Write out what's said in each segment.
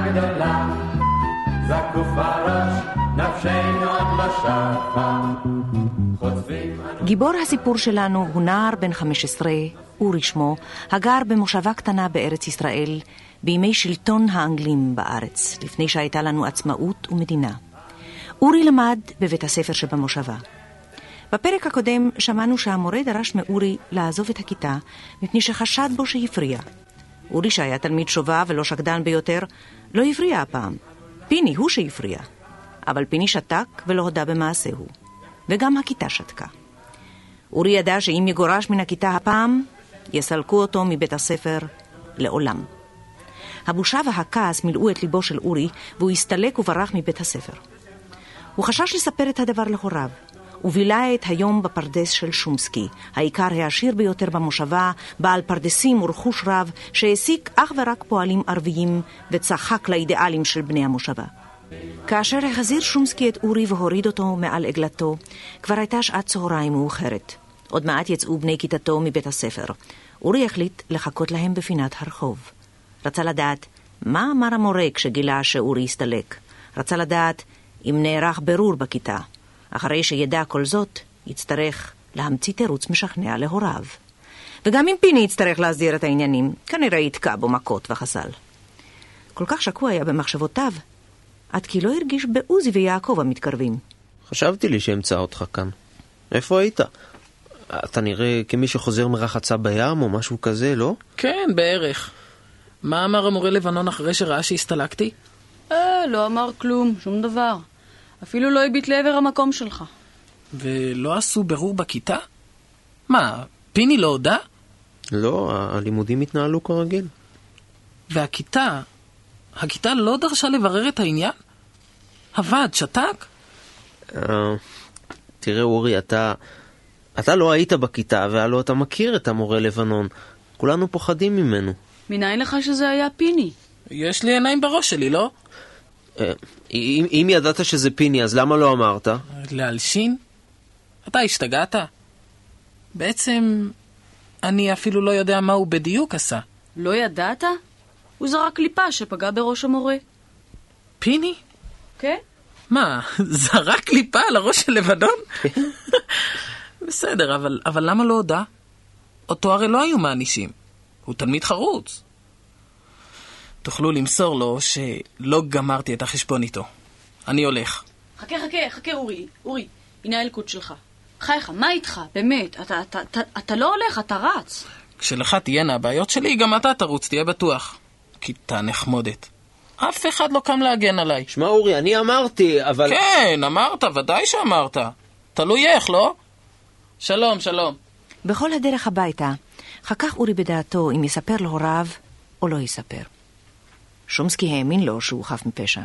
גדולה, זקוף הראש, נפשנו. חוצבים אנו... גיבור הסיפור שלנו הוא נער בן 15, אורי שמו, הגר במושבה קטנה בארץ ישראל, בימי שלטון האנגלים בארץ, לפני שהייתה לנו עצמאות ומדינה. אורי למד בבית הספר שבמושבה. בפרק הקודם שמענו שהמורה דרש מאורי לעזוב את הכיתה, מפני שחשד בו שהפריע. אורי, שהיה תלמיד שובב ולא שקדן ביותר, לא הפריע הפעם. פיני הוא שהפריע. אבל פיני שתק ולא הודה במעשהו. וגם הכיתה שתקה. אורי ידע שאם יגורש מן הכיתה הפעם, יסלקו אותו מבית הספר לעולם. הבושה והכעס מילאו את ליבו של אורי, והוא הסתלק וברח מבית הספר. הוא חשש לספר את הדבר להוריו, ובילה את היום בפרדס של שומסקי, העיקר העשיר ביותר במושבה, בעל פרדסים ורכוש רב, שהעסיק אך ורק פועלים ערביים, וצחק לאידיאלים של בני המושבה. כאשר החזיר שומסקי את אורי והוריד אותו מעל עגלתו, כבר הייתה שעת צהריים מאוחרת. עוד מעט יצאו בני כיתתו מבית הספר. אורי החליט לחכות להם בפינת הרחוב. רצה לדעת מה אמר המורה כשגילה שאורי הסתלק. רצה לדעת אם נערך ברור בכיתה. אחרי שידע כל זאת, יצטרך להמציא תירוץ משכנע להוריו. וגם אם פיני יצטרך להסדיר את העניינים, כנראה יתקע בו מכות וחסל. כל כך שקוע היה במחשבותיו, עד כי לא הרגיש בעוזי ויעקב המתקרבים. חשבתי לי שאמצא אותך כאן. איפה היית? אתה נראה כמי שחוזר מרחצה בים או משהו כזה, לא? כן, בערך. מה אמר המורה לבנון אחרי שראה שהסתלקתי? אה, לא אמר כלום, שום דבר. אפילו לא הביט לעבר המקום שלך. ולא עשו ברור בכיתה? מה, פיני לא הודה? לא, הלימודים התנהלו כרגיל. והכיתה, הכיתה לא דרשה לברר את העניין? הוועד שתק? אה, תראה, אורי, אתה... אתה לא היית בכיתה, והלוא אתה מכיר את המורה לבנון. כולנו פוחדים ממנו. מניין לך שזה היה פיני? יש לי עיניים בראש שלי, לא? אם, אם ידעת שזה פיני, אז למה לא אמרת? להלשין? אתה השתגעת? בעצם, אני אפילו לא יודע מה הוא בדיוק עשה. לא ידעת? הוא זרק קליפה שפגע בראש המורה. פיני? כן? מה, זרק קליפה על הראש של לבנון? בסדר, אבל, אבל למה לא הודה? אותו הרי לא היו מענישים. הוא תלמיד חרוץ. תוכלו למסור לו שלא גמרתי את החשבון איתו. אני הולך. חכה, חכה, חכה, אורי. אורי, הנה האלקוט שלך. חייך, מה איתך? באמת, אתה, אתה, אתה, אתה לא הולך, אתה רץ. כשלך תהיינה הבעיות שלי, גם אתה תרוץ, תהיה בטוח. כיתה נחמודת. אף אחד לא קם להגן עליי. שמע, אורי, אני אמרתי, אבל... כן, אמרת, ודאי שאמרת. תלוי איך, לא? שלום, שלום. בכל הדרך הביתה, חכך אורי בדעתו אם יספר להוריו או לא יספר. שומסקי האמין לו שהוא חף מפשע.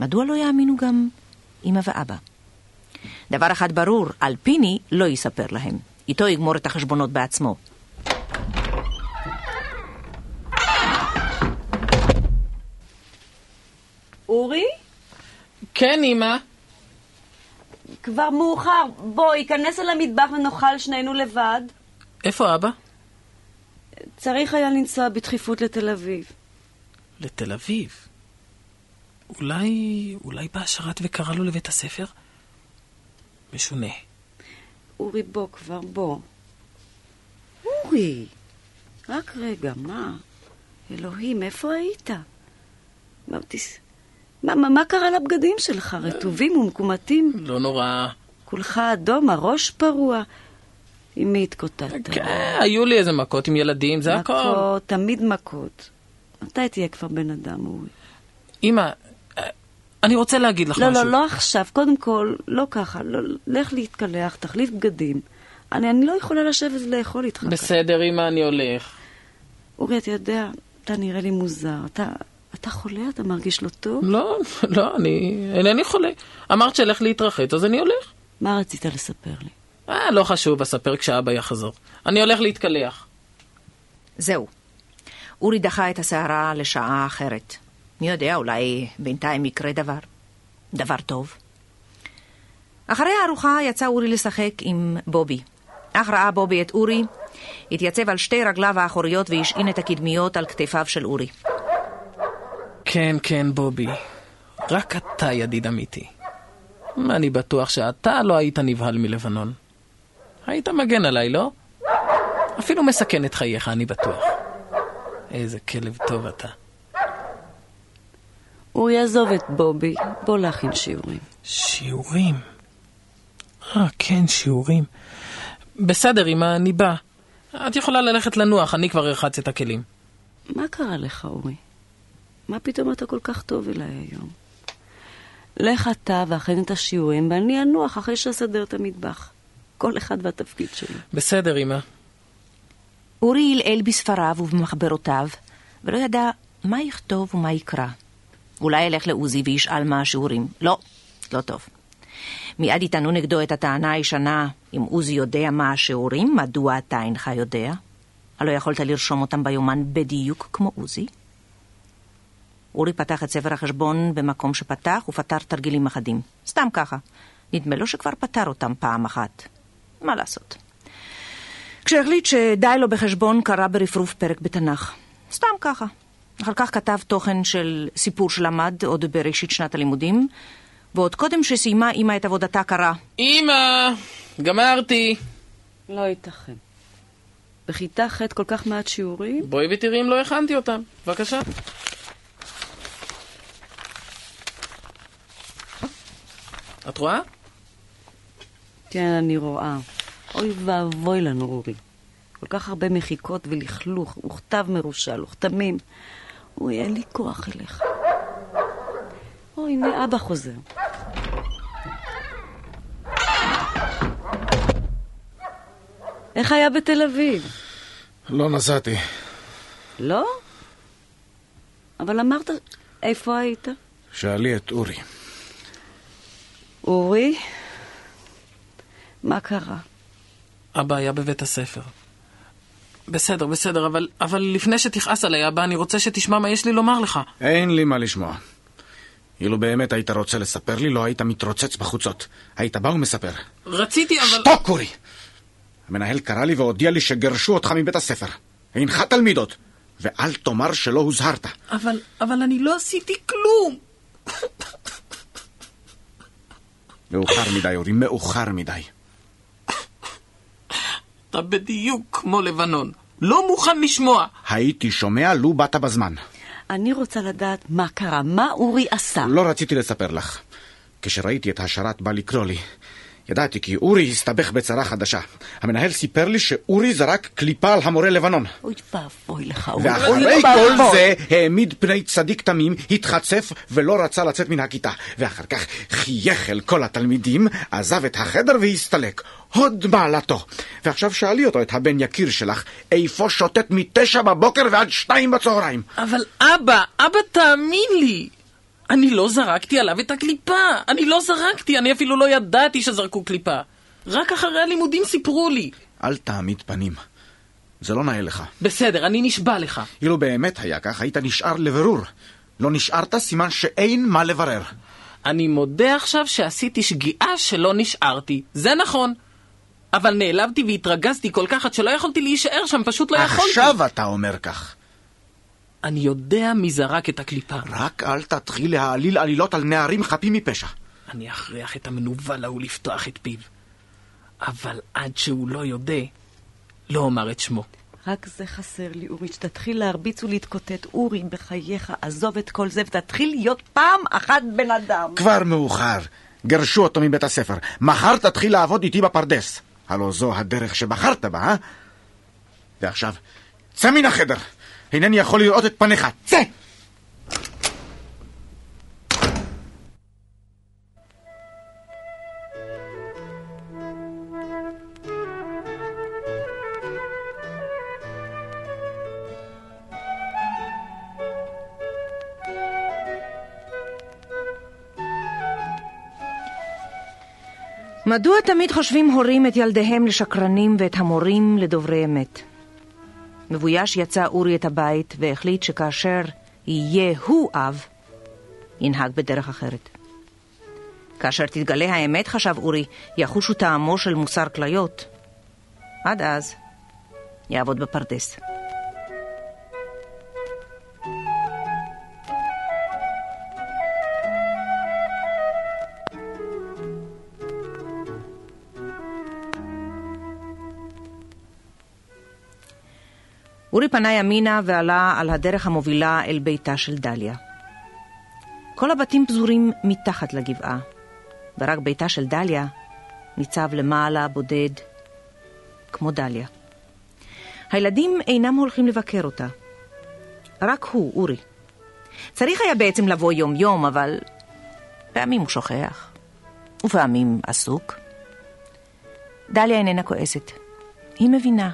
מדוע לא יאמינו גם אמא ואבא? דבר אחד ברור, על פיני לא יספר להם. איתו יגמור את החשבונות בעצמו. אורי? כן, אמא. כבר מאוחר. בוא, ייכנס אל המטבח ונאכל שנינו לבד. איפה אבא? צריך היה לנסוע בדחיפות לתל אביב. לתל אביב. אולי... אולי בא השרת וקרא לו לבית הספר? משונה. אורי, בוא כבר, בוא. אורי, רק רגע, מה? אלוהים, איפה היית? מה, תס... מה, מה, מה קרה לבגדים שלך? רטובים ומקומטים? לא נורא. כולך אדום, הראש פרוע. עם מי התקוטטת? כן, היו לי איזה מכות עם ילדים, זה הכל. מכות, תמיד מכות. מתי תהיה כבר בן אדם, אורי? אמא, אני רוצה להגיד לך לא, משהו. לא, לא עכשיו. קודם כל, לא ככה. לא, לך להתקלח, תחליף בגדים. אני, אני לא יכולה לשבת ולאכול איתך. ככה. בסדר, אמא, אני הולך. אורי, אתה יודע, אתה נראה לי מוזר. אתה, אתה חולה? אתה מרגיש לא טוב? לא, לא, אני אינני חולה. אמרת שאלך להתרחץ, אז אני הולך. מה רצית לספר לי? אה, לא חשוב, אספר כשאבא יחזור. אני הולך להתקלח. זהו. אורי דחה את הסערה לשעה אחרת. מי יודע, אולי בינתיים יקרה דבר. דבר טוב. אחרי הארוחה יצא אורי לשחק עם בובי. אך ראה בובי את אורי, התייצב על שתי רגליו האחוריות והשעין את הקדמיות על כתפיו של אורי. כן, כן, בובי. רק אתה ידיד אמיתי. אני בטוח שאתה לא היית נבהל מלבנון. היית מגן עליי, לא? אפילו מסכן את חייך, אני בטוח. איזה כלב טוב אתה. הוא יעזוב את בובי, בוא להכין שיעורים. שיעורים? אה, כן, שיעורים. בסדר, אמא, אני בא. את יכולה ללכת לנוח, אני כבר ארחץ את הכלים. מה קרה לך, אורי? מה פתאום אתה כל כך טוב אליי היום? לך אתה ואכן את השיעורים, ואני אנוח אחרי שאסדר את המטבח. כל אחד והתפקיד שלו. בסדר, אמא. אורי הלעל בספריו ובמחברותיו, ולא ידע מה יכתוב ומה יקרא. אולי ילך לעוזי וישאל מה השיעורים. לא, לא טוב. מיד יטענו נגדו את הטענה הישנה, אם עוזי יודע מה השיעורים, מדוע אתה אינך יודע? הלא יכולת לרשום אותם ביומן בדיוק כמו עוזי? אורי פתח את ספר החשבון במקום שפתח ופתר תרגילים אחדים. סתם ככה. נדמה לו שכבר פתר אותם פעם אחת. מה לעשות? כשהחליט שדי לו בחשבון, קרא ברפרוף פרק בתנ"ך. סתם ככה. אחר כך כתב תוכן של סיפור שלמד עוד בראשית שנת הלימודים, ועוד קודם שסיימה אמא את עבודתה קרא. אמא, גמרתי. לא ייתכן. בכיתה ח' כל כך מעט שיעורים? בואי ותראי אם לא הכנתי אותם. בבקשה. את רואה? כן, אני רואה. אוי ואבוי לנו, אורי. כל כך הרבה מחיקות ולכלוך, וכתב מרושל, וכתמים. אוי, אין לי כוח אליך. אוי, הנה אבא חוזר. איך היה בתל אביב? לא נסעתי. לא? אבל אמרת, איפה היית? שאלי את אורי. אורי? מה קרה? אבא היה בבית הספר. בסדר, בסדר, אבל, אבל לפני שתכעס עליי, אבא, אני רוצה שתשמע מה יש לי לומר לך. אין לי מה לשמוע. אילו באמת היית רוצה לספר לי, לא היית מתרוצץ בחוצות. היית בא ומספר. רציתי, אבל... שתוק, אורי! המנהל קרא לי והודיע לי שגירשו אותך מבית הספר. אינך תלמיד עוד. ואל תאמר שלא הוזהרת. אבל, אבל אני לא עשיתי כלום! מאוחר מדי, אורי, מאוחר מדי. אתה בדיוק כמו לבנון. לא מוכן לשמוע. הייתי שומע לו באת בזמן. אני רוצה לדעת מה קרה, מה אורי עשה. לא רציתי לספר לך. כשראיתי את השרת בא לקרוא לי, ידעתי כי אורי הסתבך בצרה חדשה. המנהל סיפר לי שאורי זרק קליפה על המורה לבנון. אוי ואבוי לך, אורי. ואחרי אוי כל ואבוי. זה העמיד פני צדיק תמים, התחצף ולא רצה לצאת מן הכיתה. ואחר כך חייך אל כל התלמידים, עזב את החדר והסתלק. הוד מעלתו. ועכשיו שאלי אותו, את הבן יקיר שלך, איפה שוטט מתשע בבוקר ועד שתיים בצהריים? אבל אבא, אבא תאמין לי. אני לא זרקתי עליו את הקליפה. אני לא זרקתי, אני אפילו לא ידעתי שזרקו קליפה. רק אחרי הלימודים סיפרו לי. אל תעמיד פנים. זה לא נאה לך. בסדר, אני נשבע לך. אילו באמת היה כך, היית נשאר לבירור. לא נשארת, סימן שאין מה לברר. אני מודה עכשיו שעשיתי שגיאה שלא נשארתי. זה נכון. אבל נעלבתי והתרגזתי כל כך עד שלא יכולתי להישאר שם, פשוט לא יכולתי. עכשיו אתה אומר כך. אני יודע מי זרק את הקליפה. רק אל תתחיל להעליל עלילות על נערים חפים מפשע. אני אכריח את המנוול ההוא לפתוח את פיו. אבל עד שהוא לא יודע, לא אומר את שמו. רק זה חסר לי, אורי, שתתחיל להרביץ ולהתקוטט. אורי, בחייך, עזוב את כל זה ותתחיל להיות פעם אחת בן אדם. כבר מאוחר. גרשו אותו מבית הספר. מחר תתחיל לעבוד איתי בפרדס. הלא זו הדרך שבחרת בה, אה? ועכשיו, צא מן החדר. אינני יכול לראות את פניך. צא! מדוע תמיד חושבים הורים את ילדיהם לשקרנים ואת המורים לדוברי אמת? מבויש יצא אורי את הבית והחליט שכאשר יהיה הוא אב, ינהג בדרך אחרת. כאשר תתגלה האמת, חשב אורי, יחושו טעמו של מוסר כליות. עד אז, יעבוד בפרדס. אורי פנה ימינה ועלה על הדרך המובילה אל ביתה של דליה. כל הבתים פזורים מתחת לגבעה, ורק ביתה של דליה ניצב למעלה בודד, כמו דליה. הילדים אינם הולכים לבקר אותה. רק הוא, אורי. צריך היה בעצם לבוא יום-יום, אבל פעמים הוא שוכח, ופעמים עסוק. דליה איננה כועסת. היא מבינה.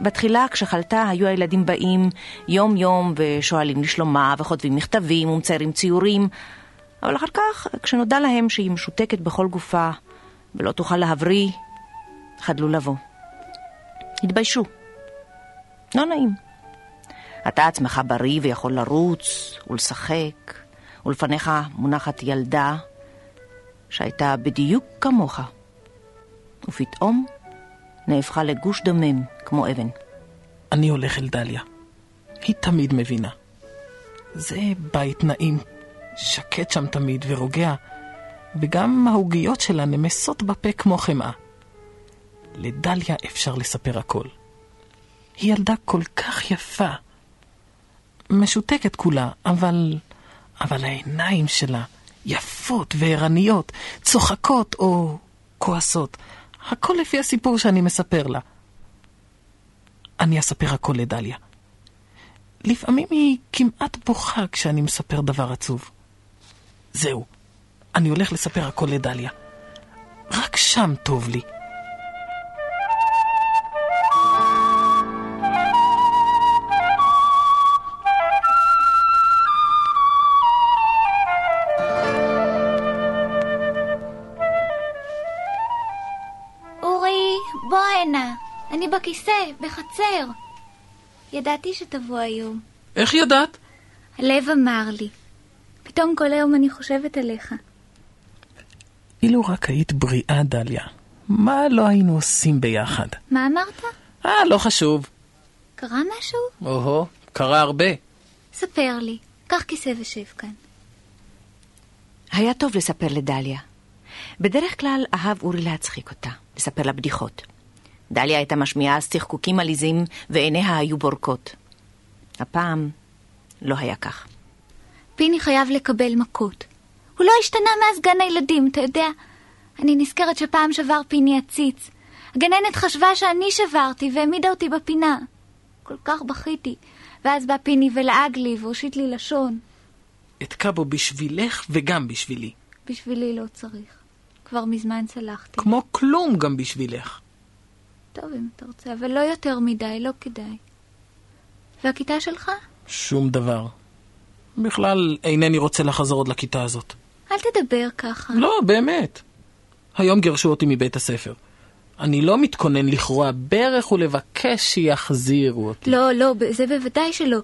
בתחילה, כשחלתה, היו הילדים באים יום-יום ושואלים לשלומה, וכותבים מכתבים ומציירים ציורים, אבל אחר כך, כשנודע להם שהיא משותקת בכל גופה ולא תוכל להבריא, חדלו לבוא. התביישו. לא נעים. אתה עצמך בריא ויכול לרוץ ולשחק, ולפניך מונחת ילדה שהייתה בדיוק כמוך, ופתאום נהפכה לגוש דומם כמו אבן. אני הולך אל דליה. היא תמיד מבינה. זה בית נעים, שקט שם תמיד ורוגע, וגם העוגיות שלה נמסות בפה כמו חמאה. לדליה אפשר לספר הכל. היא ילדה כל כך יפה. משותקת כולה, אבל... אבל העיניים שלה יפות וערניות, צוחקות או כועסות. הכל לפי הסיפור שאני מספר לה. אני אספר הכל לדליה. לפעמים היא כמעט בוכה כשאני מספר דבר עצוב. זהו, אני הולך לספר הכל לדליה. רק שם טוב לי. בחצר. ידעתי שתבוא היום. איך ידעת? הלב אמר לי. פתאום כל היום אני חושבת עליך. אילו רק היית בריאה, דליה, מה לא היינו עושים ביחד? מה אמרת? אה, לא חשוב. קרה משהו? או-הו, קרה הרבה. ספר לי. קח כיסא ושב כאן. היה טוב לספר לדליה. בדרך כלל אהב אורי להצחיק אותה, לספר לה בדיחות. דליה הייתה משמיעה צחקוקים עליזים ועיניה היו בורקות. הפעם לא היה כך. פיני חייב לקבל מכות. הוא לא השתנה מאז גן הילדים, אתה יודע? אני נזכרת שפעם שבר פיני עציץ. הגננת חשבה שאני שברתי והעמידה אותי בפינה. כל כך בכיתי. ואז בא פיני ולעג לי והושיט לי לשון. אתקע בו בשבילך וגם בשבילי. בשבילי לא צריך. כבר מזמן צלחתי. כמו כלום גם בשבילך. טוב, אם אתה רוצה, אבל לא יותר מדי, לא כדאי. והכיתה שלך? שום דבר. בכלל, אינני רוצה לחזור עוד לכיתה הזאת. אל תדבר ככה. לא, באמת. היום גירשו אותי מבית הספר. אני לא מתכונן לכרוע ברך ולבקש שיחזירו אותי. לא, לא, זה בוודאי שלא.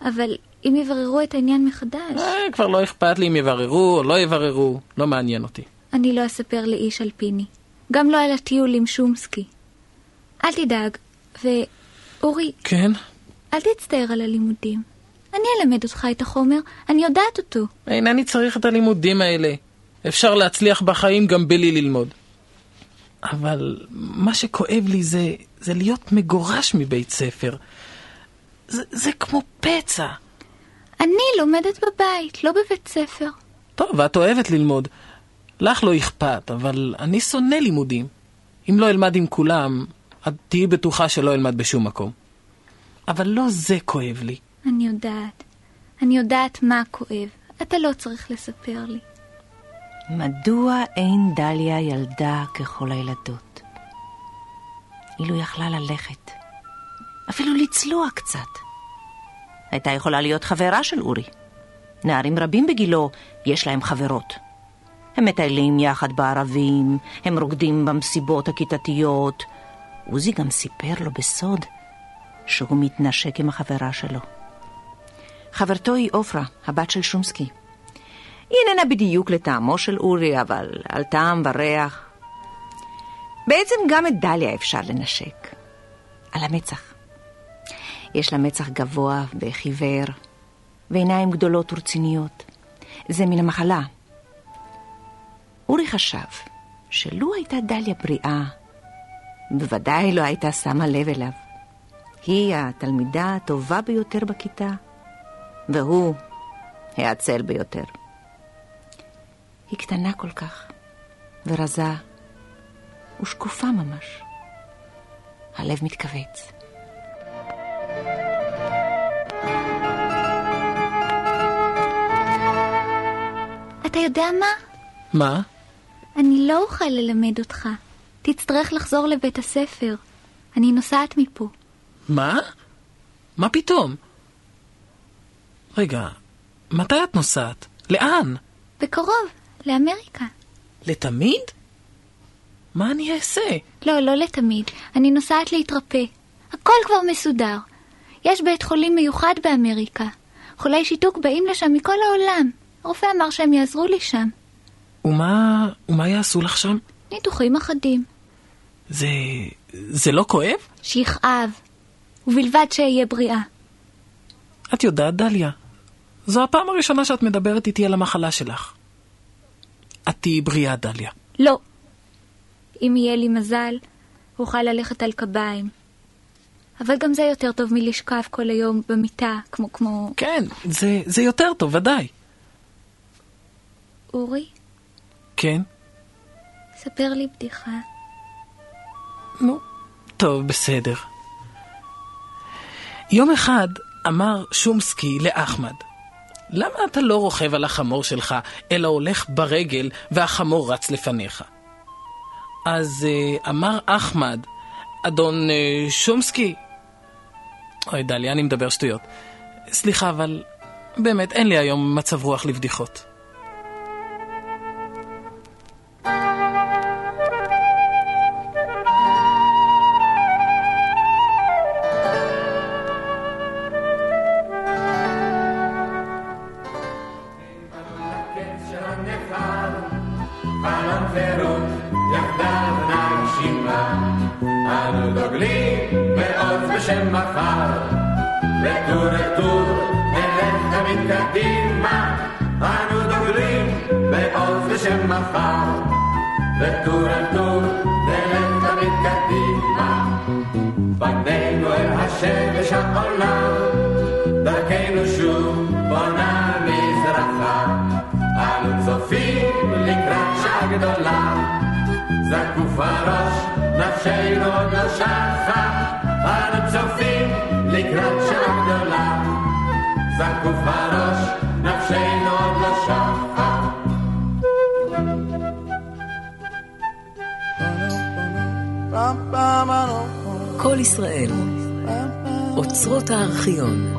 אבל אם יבררו את העניין מחדש, אה, כבר לא אכפת לי אם יבררו או לא יבררו, לא מעניין אותי. אני לא אספר לאיש על פיני. גם לא על הטיול עם שומסקי. אל תדאג. ואורי, כן? אל תצטער על הלימודים. אני אלמד אותך את החומר, אני יודעת אותו. אינני צריך את הלימודים האלה. אפשר להצליח בחיים גם בלי ללמוד. אבל מה שכואב לי זה, זה להיות מגורש מבית ספר. זה, זה כמו פצע. אני לומדת בבית, לא בבית ספר. טוב, ואת אוהבת ללמוד. לך לא אכפת, אבל אני שונא לימודים. אם לא אלמד עם כולם, את תהיי בטוחה שלא אלמד בשום מקום. אבל לא זה כואב לי. אני יודעת. אני יודעת מה כואב. אתה לא צריך לספר לי. מדוע אין דליה ילדה ככל הילדות? אילו יכלה ללכת, אפילו לצלוע קצת. הייתה יכולה להיות חברה של אורי. נערים רבים בגילו יש להם חברות. הם מטיילים יחד בערבים, הם רוקדים במסיבות הכיתתיות. עוזי גם סיפר לו בסוד שהוא מתנשק עם החברה שלו. חברתו היא עופרה, הבת של שומסקי. היא איננה בדיוק לטעמו של אורי, אבל על טעם וריח. בעצם גם את דליה אפשר לנשק. על המצח. יש לה מצח גבוה וחיוור, ועיניים גדולות ורציניות. זה מן המחלה. אורי חשב שלו הייתה דליה בריאה, בוודאי לא הייתה שמה לב אליו. היא התלמידה הטובה ביותר בכיתה, והוא העצל ביותר. היא קטנה כל כך, ורזה, ושקופה ממש. הלב מתכווץ. אתה יודע מה? מה? אני לא אוכל ללמד אותך. תצטרך לחזור לבית הספר. אני נוסעת מפה. מה? מה פתאום? רגע, מתי את נוסעת? לאן? בקרוב, לאמריקה. לתמיד? מה אני אעשה? לא, לא לתמיד. אני נוסעת להתרפא. הכל כבר מסודר. יש בית חולים מיוחד באמריקה. חולי שיתוק באים לשם מכל העולם. הרופא אמר שהם יעזרו לי שם. ומה... ומה יעשו לך שם? ניתוחים אחדים. זה... זה לא כואב? שיכאב. ובלבד שאהיה בריאה. את יודעת, דליה, זו הפעם הראשונה שאת מדברת איתי על המחלה שלך. את תהיי בריאה, דליה. לא. אם יהיה לי מזל, אוכל ללכת על קביים. אבל גם זה יותר טוב מלשכב כל היום במיטה, כמו כמו... כן, זה, זה יותר טוב, ודאי. אורי, כן? ספר לי בדיחה. נו, טוב, בסדר. יום אחד אמר שומסקי לאחמד, למה אתה לא רוכב על החמור שלך, אלא הולך ברגל והחמור רץ לפניך? אז uh, אמר אחמד, אדון uh, שומסקי, אוי דליה, אני מדבר שטויות. סליחה, אבל באמת אין לי היום מצב רוח לבדיחות. השמש העולה, דרכנו שוב בונה מזרחה. אנו צופים לקראת שעה גדולה, זקוף הראש, נפשנו עוד לא שחה. אנו צופים לקראת שעה גדולה, זקוף הראש, נפשנו עוד לא שחה. כל ישראל, אוצרות הארכיון.